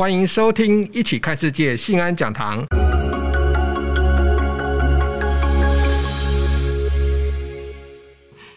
欢迎收听《一起看世界》信安讲堂。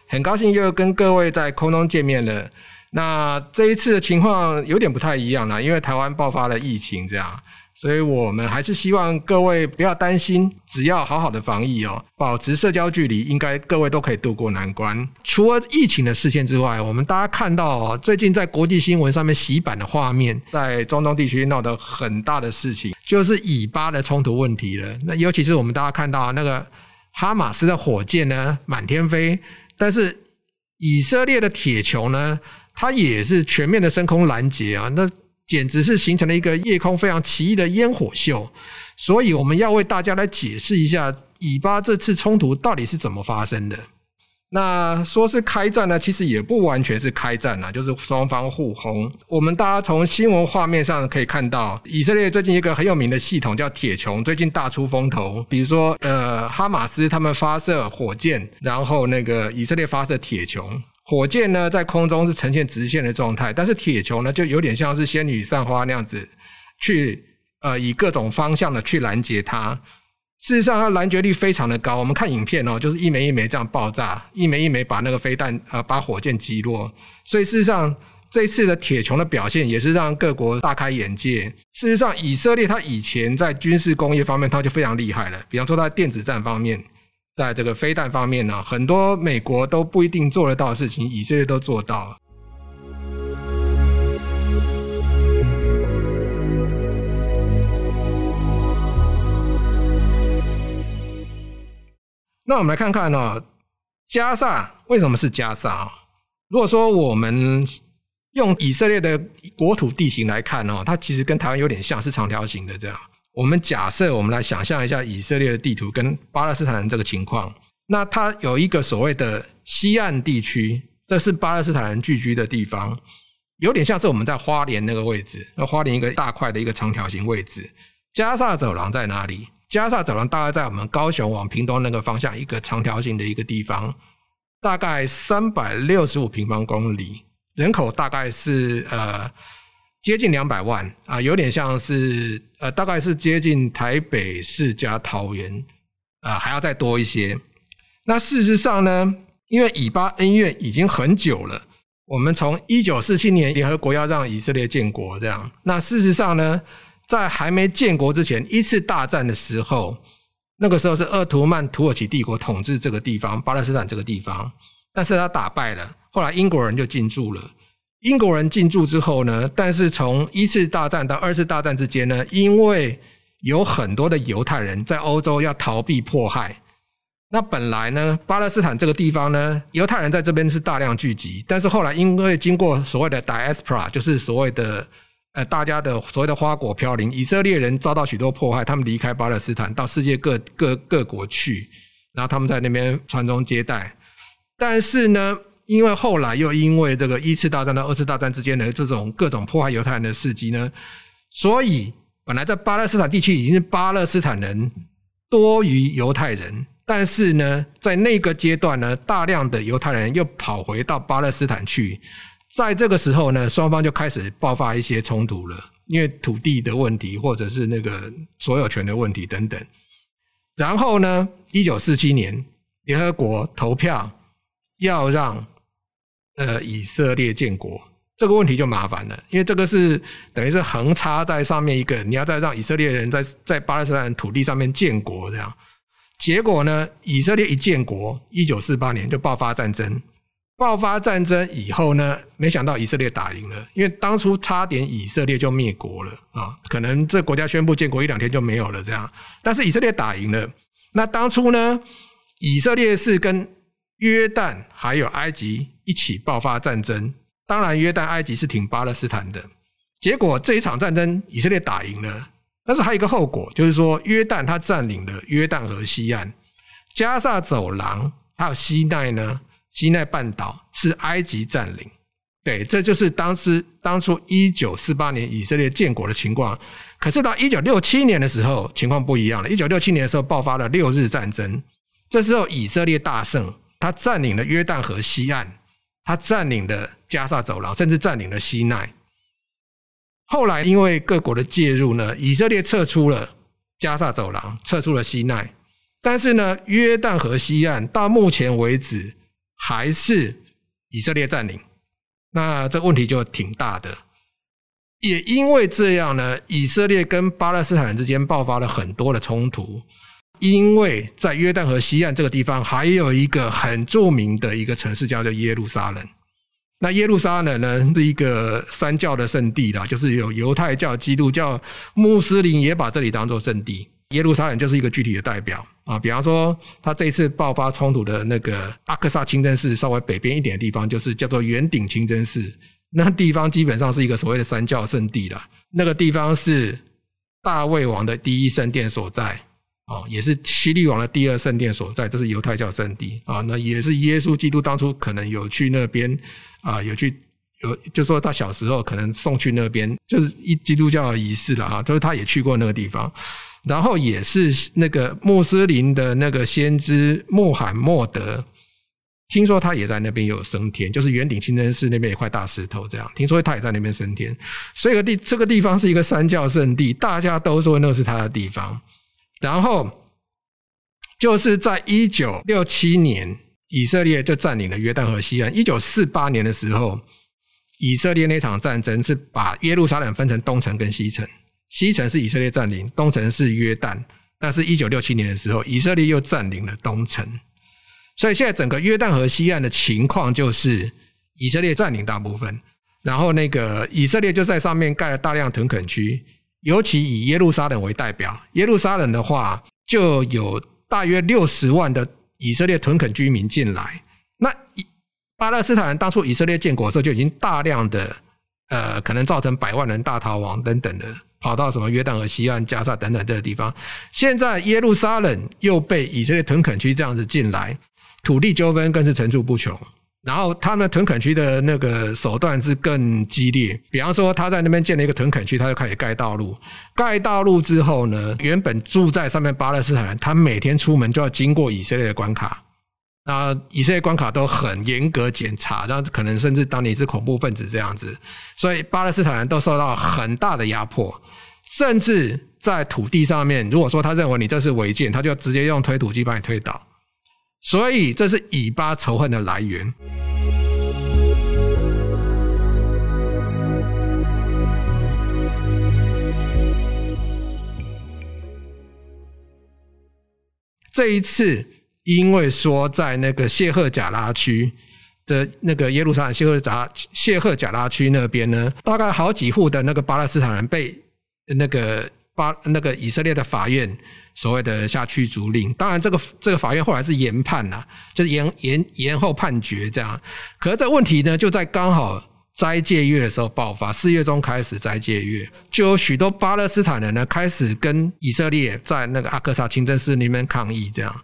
很高兴又跟各位在空中见面了。那这一次的情况有点不太一样了，因为台湾爆发了疫情，这样。所以我们还是希望各位不要担心，只要好好的防疫哦，保持社交距离，应该各位都可以度过难关。除了疫情的事件之外，我们大家看到哦，最近在国际新闻上面洗版的画面，在中东地区闹得很大的事情，就是以巴的冲突问题了。那尤其是我们大家看到那个哈马斯的火箭呢，满天飞，但是以色列的铁球呢，它也是全面的升空拦截啊，那。简直是形成了一个夜空非常奇异的烟火秀，所以我们要为大家来解释一下以巴这次冲突到底是怎么发生的。那说是开战呢，其实也不完全是开战啊，就是双方互轰。我们大家从新闻画面上可以看到，以色列最近一个很有名的系统叫铁穹，最近大出风头。比如说，呃，哈马斯他们发射火箭，然后那个以色列发射铁穹。火箭呢，在空中是呈现直线的状态，但是铁穹呢，就有点像是仙女散花那样子，去呃以各种方向的去拦截它。事实上，它拦截率非常的高。我们看影片哦，就是一枚一枚这样爆炸，一枚一枚把那个飞弹呃把火箭击落。所以事实上，这次的铁穹的表现也是让各国大开眼界。事实上，以色列它以前在军事工业方面，它就非常厉害了。比方说，在电子战方面。在这个飞弹方面呢，很多美国都不一定做得到的事情，以色列都做到了。那我们来看看呢，加萨为什么是加萨啊？如果说我们用以色列的国土地形来看呢，它其实跟台湾有点像，是长条形的这样。我们假设，我们来想象一下以色列的地图跟巴勒斯坦人这个情况。那它有一个所谓的西岸地区，这是巴勒斯坦人聚居的地方，有点像是我们在花莲那个位置。那花莲一个大块的一个长条形位置。加萨走廊在哪里？加萨走廊大概在我们高雄往屏东那个方向一个长条形的一个地方，大概三百六十五平方公里，人口大概是呃。接近两百万啊，有点像是呃，大概是接近台北市加桃园啊，还要再多一些。那事实上呢，因为以巴恩怨已经很久了，我们从一九四七年联合国要让以色列建国这样。那事实上呢，在还没建国之前，一次大战的时候，那个时候是鄂图曼土耳其帝国统治这个地方，巴勒斯坦这个地方，但是他打败了，后来英国人就进驻了。英国人进驻之后呢，但是从一次大战到二次大战之间呢，因为有很多的犹太人在欧洲要逃避迫害，那本来呢，巴勒斯坦这个地方呢，犹太人在这边是大量聚集，但是后来因为经过所谓的 diaspora，就是所谓的呃大家的所谓的花果飘零，以色列人遭到许多迫害，他们离开巴勒斯坦到世界各各各国去，然后他们在那边传宗接代，但是呢。因为后来又因为这个一次大战到二次大战之间的这种各种迫害犹太人的事迹呢，所以本来在巴勒斯坦地区已经是巴勒斯坦人多于犹太人，但是呢，在那个阶段呢，大量的犹太人又跑回到巴勒斯坦去，在这个时候呢，双方就开始爆发一些冲突了，因为土地的问题或者是那个所有权的问题等等。然后呢，一九四七年联合国投票要让。呃，以色列建国这个问题就麻烦了，因为这个是等于是横插在上面一个，你要再让以色列人在在巴勒斯坦土地上面建国这样。结果呢，以色列一建国，一九四八年就爆发战争。爆发战争以后呢，没想到以色列打赢了，因为当初差点以色列就灭国了啊，可能这国家宣布建国一两天就没有了这样。但是以色列打赢了，那当初呢，以色列是跟约旦还有埃及一起爆发战争，当然约旦、埃及是挺巴勒斯坦的。结果这一场战争，以色列打赢了，但是还有一个后果，就是说约旦它占领了约旦河西岸，加萨走廊还有西奈呢，西奈半岛是埃及占领。对，这就是当时当初一九四八年以色列建国的情况。可是到一九六七年的时候，情况不一样了。一九六七年的时候爆发了六日战争，这时候以色列大胜。他占领了约旦河西岸，他占领了加萨走廊，甚至占领了西奈。后来因为各国的介入呢，以色列撤出了加萨走廊，撤出了西奈，但是呢，约旦河西岸到目前为止还是以色列占领。那这问题就挺大的。也因为这样呢，以色列跟巴勒斯坦人之间爆发了很多的冲突。因为在约旦河西岸这个地方，还有一个很著名的一个城市叫做耶路撒冷。那耶路撒冷呢，是一个三教的圣地啦，就是有犹太教、基督教、穆斯林也把这里当做圣地。耶路撒冷就是一个具体的代表啊。比方说，他这次爆发冲突的那个阿克萨清真寺稍微北边一点的地方，就是叫做圆顶清真寺。那地方基本上是一个所谓的三教圣地啦。那个地方是大卫王的第一圣殿所在。哦，也是希律王的第二圣殿所在，这是犹太教圣地啊。那也是耶稣基督当初可能有去那边啊，有去有，就说他小时候可能送去那边，就是一基督教的仪式了啊。就是他也去过那个地方，然后也是那个穆斯林的那个先知穆罕默德，听说他也在那边有升天，就是圆顶清真寺那边有块大石头这样，听说他也在那边升天。所以个地这个地方是一个三教圣地，大家都说那是他的地方。然后就是在一九六七年，以色列就占领了约旦河西岸。一九四八年的时候，以色列那场战争是把耶路撒冷分成东城跟西城，西城是以色列占领，东城是约旦。但是，一九六七年的时候，以色列又占领了东城。所以，现在整个约旦河西岸的情况就是，以色列占领大部分，然后那个以色列就在上面盖了大量屯垦区。尤其以耶路撒冷为代表，耶路撒冷的话，就有大约六十万的以色列屯垦居民进来。那以巴勒斯坦人当初以色列建国的时候，就已经大量的呃，可能造成百万人大逃亡等等的，跑到什么约旦河西岸、加沙等等这个地方。现在耶路撒冷又被以色列屯垦区这样子进来，土地纠纷更是层出不穷。然后他们屯垦区的那个手段是更激烈，比方说他在那边建了一个屯垦区，他就开始盖道路。盖道路之后呢，原本住在上面巴勒斯坦人，他每天出门就要经过以色列的关卡，那以色列关卡都很严格检查，然后可能甚至当你是恐怖分子这样子，所以巴勒斯坦人都受到很大的压迫，甚至在土地上面，如果说他认为你这是违建，他就直接用推土机把你推倒。所以，这是以巴仇恨的来源。这一次，因为说在那个谢赫贾拉区的那个耶路撒冷谢赫贾谢赫贾拉区那边呢，大概好几户的那个巴勒斯坦人被那个巴那个以色列的法院。所谓的下驱逐令，当然这个这个法院后来是延判了，就是延延延后判决这样。可是这问题呢，就在刚好斋戒月的时候爆发，四月中开始斋戒月，就有许多巴勒斯坦人呢开始跟以色列在那个阿克萨清真寺里面抗议这样。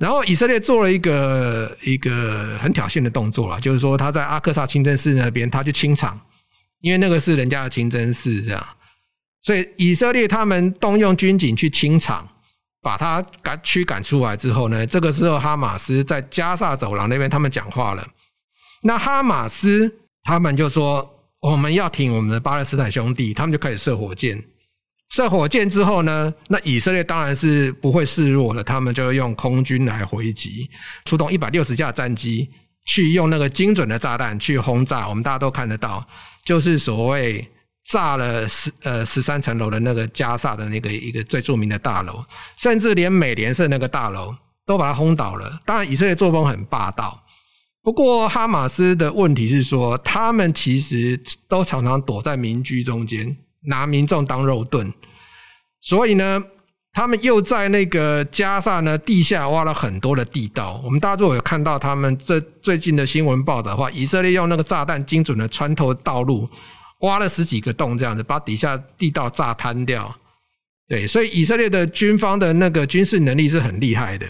然后以色列做了一个一个很挑衅的动作啦，就是说他在阿克萨清真寺那边他去清场，因为那个是人家的清真寺这样，所以以色列他们动用军警去清场。把他赶驱赶出来之后呢，这个时候哈马斯在加萨走廊那边，他们讲话了。那哈马斯他们就说：“我们要挺我们的巴勒斯坦兄弟。”他们就开始射火箭。射火箭之后呢，那以色列当然是不会示弱的，他们就用空军来回击，出动一百六十架战机去用那个精准的炸弹去轰炸。我们大家都看得到，就是所谓。炸了十呃十三层楼的那个加萨的那个一个最著名的大楼，甚至连美联社那个大楼都把它轰倒了。当然，以色列作风很霸道。不过，哈马斯的问题是说，他们其实都常常躲在民居中间，拿民众当肉盾。所以呢，他们又在那个加萨呢地下挖了很多的地道。我们大家如果有看到他们这最近的新闻报道的话，以色列用那个炸弹精准的穿透道路。挖了十几个洞，这样子把底下地道炸瘫掉。对，所以以色列的军方的那个军事能力是很厉害的。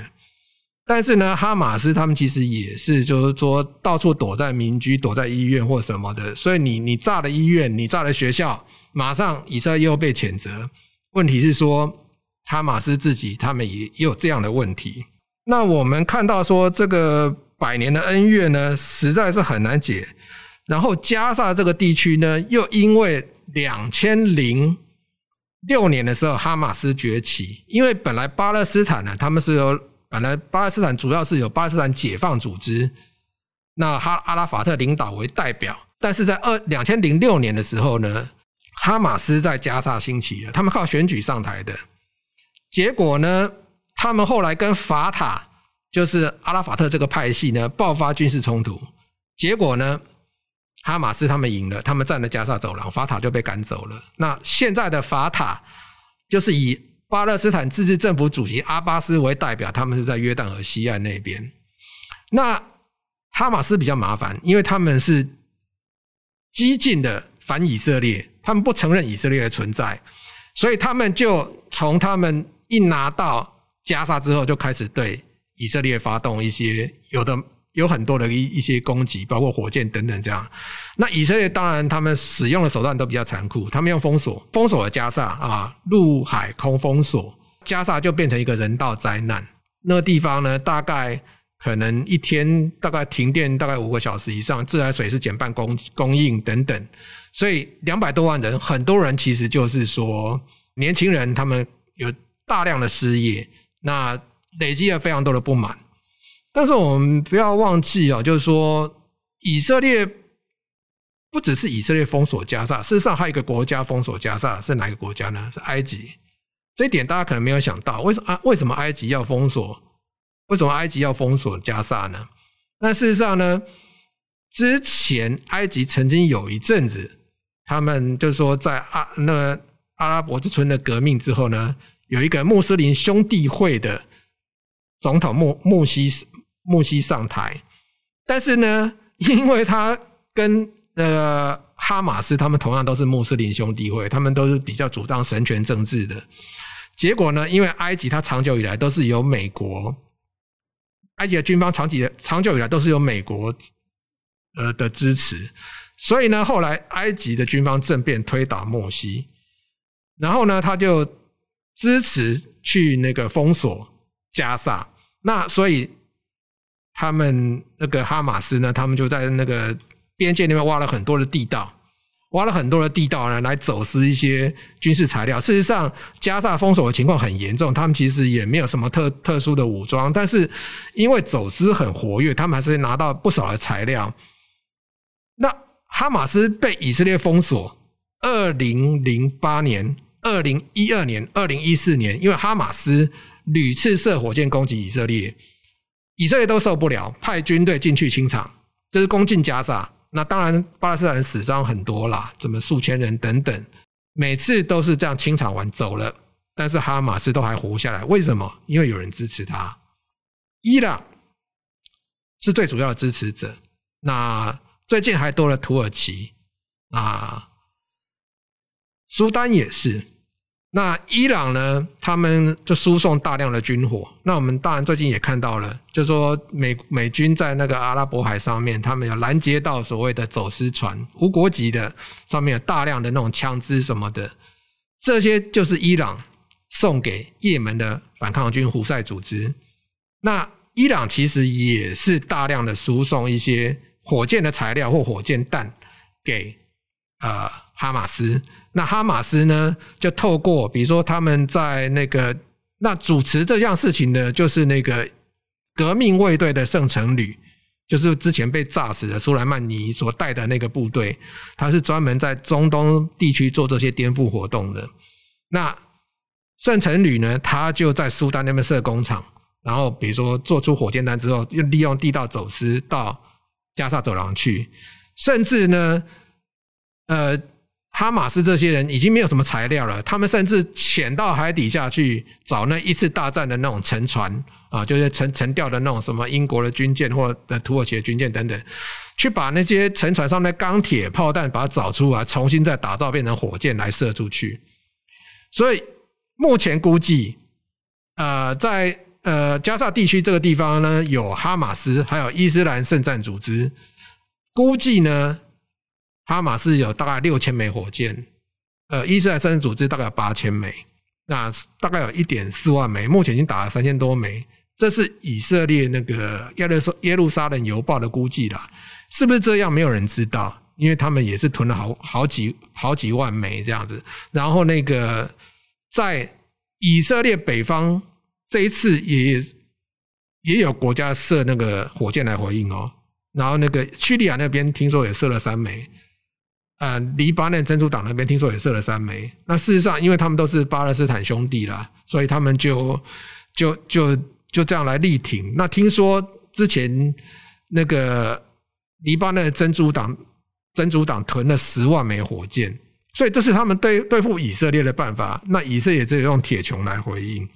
但是呢，哈马斯他们其实也是，就是说到处躲在民居、躲在医院或什么的。所以你你炸了医院，你炸了学校，马上以色列又被谴责。问题是说，哈马斯自己他们也也有这样的问题。那我们看到说，这个百年的恩怨呢，实在是很难解。然后加沙这个地区呢，又因为两千零六年的时候，哈马斯崛起，因为本来巴勒斯坦呢，他们是由本来巴勒斯坦主要是由巴勒斯坦解放组织，那哈阿拉法特领导为代表，但是在二两千零六年的时候呢，哈马斯在加沙兴起了，他们靠选举上台的，结果呢，他们后来跟法塔，就是阿拉法特这个派系呢，爆发军事冲突，结果呢，哈马斯他们赢了，他们占了加沙走廊，法塔就被赶走了。那现在的法塔就是以巴勒斯坦自治政府主席阿巴斯为代表，他们是在约旦河西岸那边。那哈马斯比较麻烦，因为他们是激进的反以色列，他们不承认以色列的存在，所以他们就从他们一拿到加沙之后，就开始对以色列发动一些有的有很多的一一些攻击，包括火箭等等这样。那以色列当然他们使用的手段都比较残酷，他们用封锁封锁了加萨啊，陆海空封锁，加萨就变成一个人道灾难。那个地方呢，大概可能一天大概停电大概五个小时以上，自来水是减半供供应等等。所以两百多万人，很多人其实就是说年轻人，他们有大量的失业。那累积了非常多的不满，但是我们不要忘记哦，就是说以色列不只是以色列封锁加萨，事实上还有一个国家封锁加萨，是哪个国家呢？是埃及。这一点大家可能没有想到，为什么？为什么埃及要封锁？为什么埃及要封锁加萨呢？那事实上呢，之前埃及曾经有一阵子，他们就是说在阿那阿拉伯之春的革命之后呢，有一个穆斯林兄弟会的。总统穆穆西穆西上台，但是呢，因为他跟呃哈马斯他们同样都是穆斯林兄弟会，他们都是比较主张神权政治的。结果呢，因为埃及它长久以来都是由美国，埃及的军方长期长久以来都是由美国呃的支持，所以呢，后来埃及的军方政变推倒穆西，然后呢，他就支持去那个封锁加萨。那所以他们那个哈马斯呢，他们就在那个边界那边挖了很多的地道，挖了很多的地道呢，来走私一些军事材料。事实上，加萨封锁的情况很严重，他们其实也没有什么特特殊的武装，但是因为走私很活跃，他们还是拿到不少的材料。那哈马斯被以色列封锁，二零零八年、二零一二年、二零一四年，因为哈马斯。屡次射火箭攻击以色列，以色列都受不了，派军队进去清场，就是攻进加萨。那当然，巴勒斯坦人死伤很多啦，怎么数千人等等。每次都是这样清场完走了，但是哈马斯都还活下来，为什么？因为有人支持他。伊朗是最主要的支持者，那最近还多了土耳其啊，苏丹也是。那伊朗呢？他们就输送大量的军火。那我们当然最近也看到了，就说美美军在那个阿拉伯海上面，他们有拦截到所谓的走私船，无国籍的，上面有大量的那种枪支什么的。这些就是伊朗送给也门的反抗军胡塞组织。那伊朗其实也是大量的输送一些火箭的材料或火箭弹给呃哈马斯。那哈马斯呢，就透过比如说他们在那个那主持这样事情的，就是那个革命卫队的圣城旅，就是之前被炸死的苏莱曼尼所带的那个部队，他是专门在中东地区做这些颠覆活动的。那圣城旅呢，他就在苏丹那边设工厂，然后比如说做出火箭弹之后，又利用地道走私到加沙走廊去，甚至呢，呃。哈马斯这些人已经没有什么材料了，他们甚至潜到海底下去找那一次大战的那种沉船啊，就是沉沉掉的那种什么英国的军舰或者土耳其的军舰等等，去把那些沉船上的钢铁炮弹把它找出来，重新再打造变成火箭来射出去。所以目前估计，呃，在呃加萨地区这个地方呢，有哈马斯，还有伊斯兰圣战组织，估计呢。哈马斯有大概六千枚火箭，呃，伊斯兰圣战组织大概有八千枚，那大概有一点四万枚，目前已经打了三千多枚。这是以色列那个耶路耶路撒冷邮报的估计啦，是不是这样？没有人知道。因为他们也是囤了好好几好几万枚这样子。然后那个在以色列北方这一次也也有国家射那个火箭来回应哦。然后那个叙利亚那边听说也射了三枚，呃，黎巴嫩真主党那边听说也射了三枚。那事实上，因为他们都是巴勒斯坦兄弟啦，所以他们就就就就这样来力挺。那听说之前那个。黎巴嫩真主党，真主党囤了十万枚火箭，所以这是他们对对付以色列的办法。那以色列只有用铁穹来回应。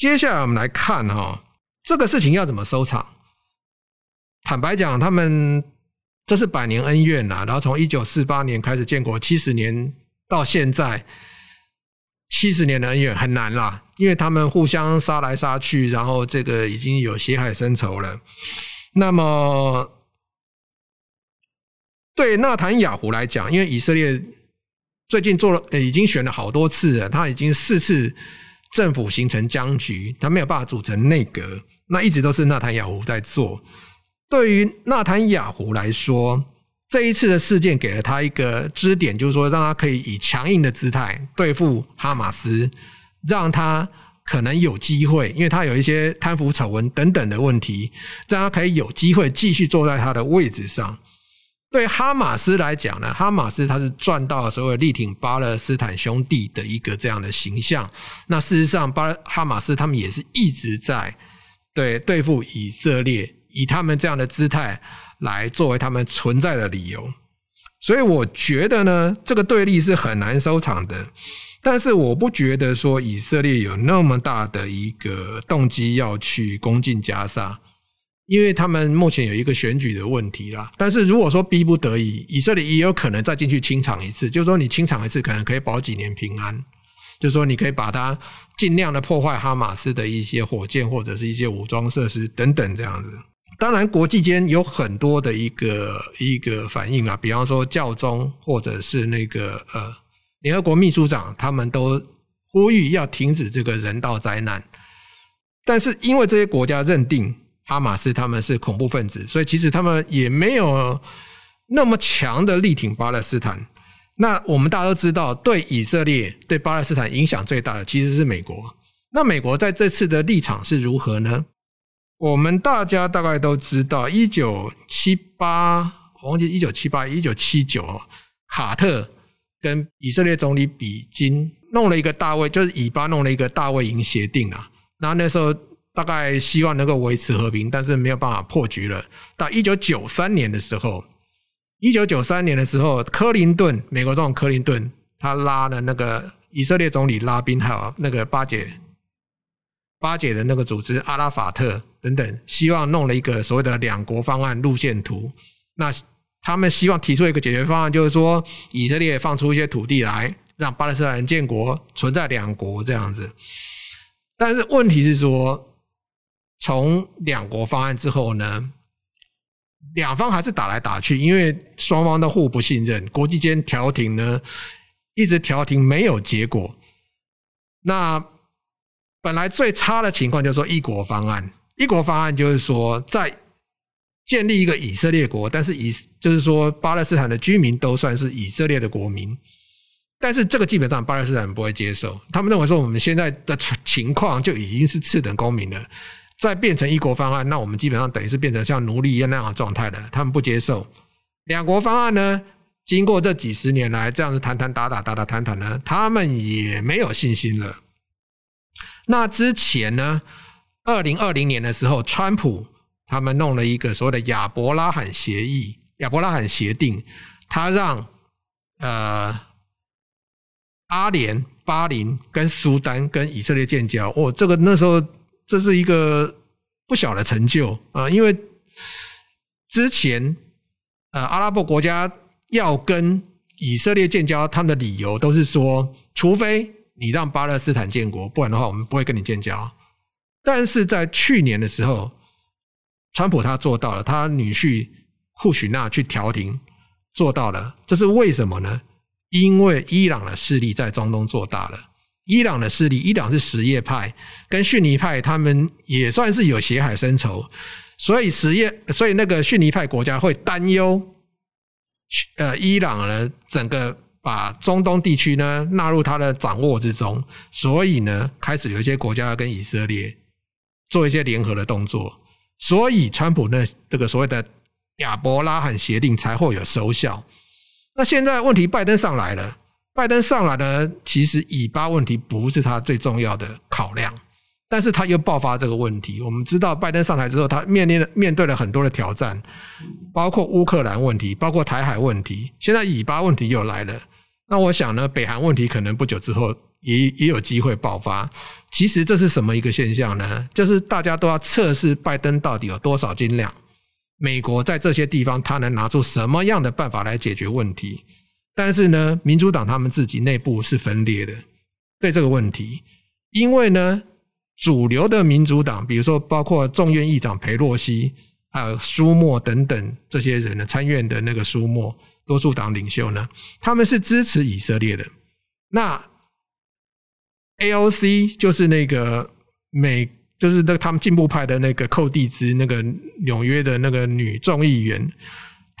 接下来我们来看哈，这个事情要怎么收场？坦白讲，他们。这是百年恩怨呐，然后从一九四八年开始建国，七十年到现在，七十年的恩怨很难啦，因为他们互相杀来杀去，然后这个已经有血海深仇了。那么，对纳坦雅胡来讲，因为以色列最近做了，已经选了好多次了，他已经四次政府形成僵局，他没有办法组成内阁，那一直都是纳坦雅胡在做。对于纳坦雅胡来说，这一次的事件给了他一个支点，就是说让他可以以强硬的姿态对付哈马斯，让他可能有机会，因为他有一些贪腐丑闻等等的问题，让他可以有机会继续坐在他的位置上。对哈马斯来讲呢，哈马斯他是赚到了所谓力挺巴勒斯坦兄弟的一个这样的形象。那事实上，巴哈马斯他们也是一直在对对付以色列。以他们这样的姿态来作为他们存在的理由，所以我觉得呢，这个对立是很难收场的。但是我不觉得说以色列有那么大的一个动机要去攻进加沙，因为他们目前有一个选举的问题啦。但是如果说逼不得已，以色列也有可能再进去清场一次，就是说你清场一次，可能可以保几年平安。就是说，你可以把它尽量的破坏哈马斯的一些火箭或者是一些武装设施等等这样子。当然，国际间有很多的一个一个反应啊，比方说教宗或者是那个呃联合国秘书长，他们都呼吁要停止这个人道灾难。但是因为这些国家认定哈马斯他们是恐怖分子，所以其实他们也没有那么强的力挺巴勒斯坦。那我们大家都知道，对以色列、对巴勒斯坦影响最大的其实是美国。那美国在这次的立场是如何呢？我们大家大概都知道，一九七八，我忘记一九七八、一九七九，卡特跟以色列总理比金弄了一个大卫，就是以巴弄了一个大卫营协定啊。然后那时候大概希望能够维持和平，但是没有办法破局了。到一九九三年的时候，一九九三年的时候，克林顿，美国总统克林顿，他拉了那个以色列总理拉宾，还有那个巴解。巴解的那个组织阿拉法特等等，希望弄了一个所谓的两国方案路线图。那他们希望提出一个解决方案，就是说以色列放出一些土地来，让巴勒斯坦人建国，存在两国这样子。但是问题是说，从两国方案之后呢，两方还是打来打去，因为双方都互不信任，国际间调停呢一直调停没有结果。那本来最差的情况就是说一国方案，一国方案就是说在建立一个以色列国，但是以就是说巴勒斯坦的居民都算是以色列的国民，但是这个基本上巴勒斯坦不会接受，他们认为说我们现在的情况就已经是次等公民了，再变成一国方案，那我们基本上等于是变成像奴隶一样那样的状态了，他们不接受。两国方案呢，经过这几十年来这样子谈谈打打打打谈谈呢，他们也没有信心了。那之前呢，二零二零年的时候，川普他们弄了一个所谓的亚伯拉罕协议、亚伯拉罕协定，他让呃阿联、巴林跟苏丹跟以色列建交。哦，这个那时候这是一个不小的成就啊，因为之前呃阿拉伯国家要跟以色列建交，他们的理由都是说，除非。你让巴勒斯坦建国，不然的话，我们不会跟你建交。但是在去年的时候，川普他做到了，他女婿库许纳去调停，做到了。这是为什么呢？因为伊朗的势力在中东做大了。伊朗的势力，伊朗是什叶派，跟逊尼派他们也算是有血海深仇，所以什叶，所以那个逊尼派国家会担忧，呃，伊朗呢整个把中东地区呢纳入他的掌握之中，所以呢开始有一些国家要跟以色列做一些联合的动作，所以川普呢这个所谓的亚伯拉罕协定才会有收效。那现在问题，拜登上来了。拜登上来呢，其实以巴问题不是他最重要的考量，但是他又爆发这个问题。我们知道，拜登上台之后，他面临面对了很多的挑战，包括乌克兰问题，包括台海问题，现在以巴问题又来了。那我想呢，北韩问题可能不久之后也也有机会爆发。其实这是什么一个现象呢？就是大家都要测试拜登到底有多少斤两，美国在这些地方他能拿出什么样的办法来解决问题。但是呢，民主党他们自己内部是分裂的，对这个问题，因为呢，主流的民主党，比如说包括众院议长裴洛西，还有舒默等等这些人呢，参院的那个舒默，多数党领袖呢，他们是支持以色列的。那 AOC 就是那个美，就是那个他们进步派的那个寇蒂兹，那个纽约的那个女众议员。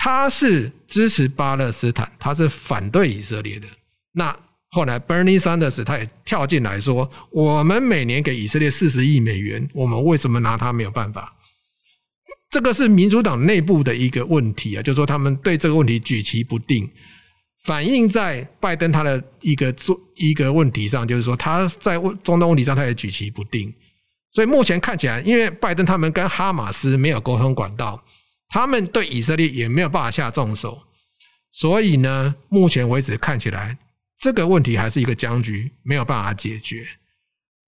他是支持巴勒斯坦，他是反对以色列的。那后来 Bernie Sanders 他也跳进来说：“我们每年给以色列四十亿美元，我们为什么拿他没有办法？”这个是民主党内部的一个问题啊，就是说他们对这个问题举棋不定，反映在拜登他的一个做一个问题上，就是说他在中东问题上他也举棋不定。所以目前看起来，因为拜登他们跟哈马斯没有沟通管道。他们对以色列也没有办法下重手，所以呢，目前为止看起来这个问题还是一个僵局，没有办法解决。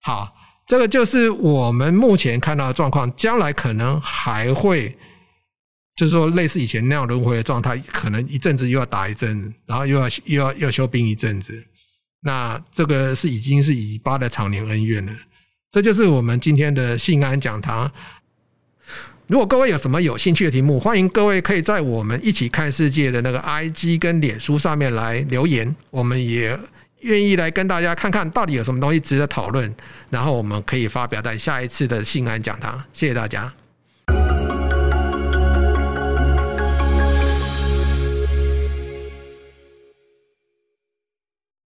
好，这个就是我们目前看到的状况，将来可能还会，就是说类似以前那样轮回的状态，可能一阵子又要打一阵子，然后又要又要又休兵一阵子。那这个是已经是以巴的常年恩怨了。这就是我们今天的信安讲堂。如果各位有什么有兴趣的题目，欢迎各位可以在我们一起看世界的那个 IG 跟脸书上面来留言，我们也愿意来跟大家看看到底有什么东西值得讨论，然后我们可以发表在下一次的信安讲堂。谢谢大家。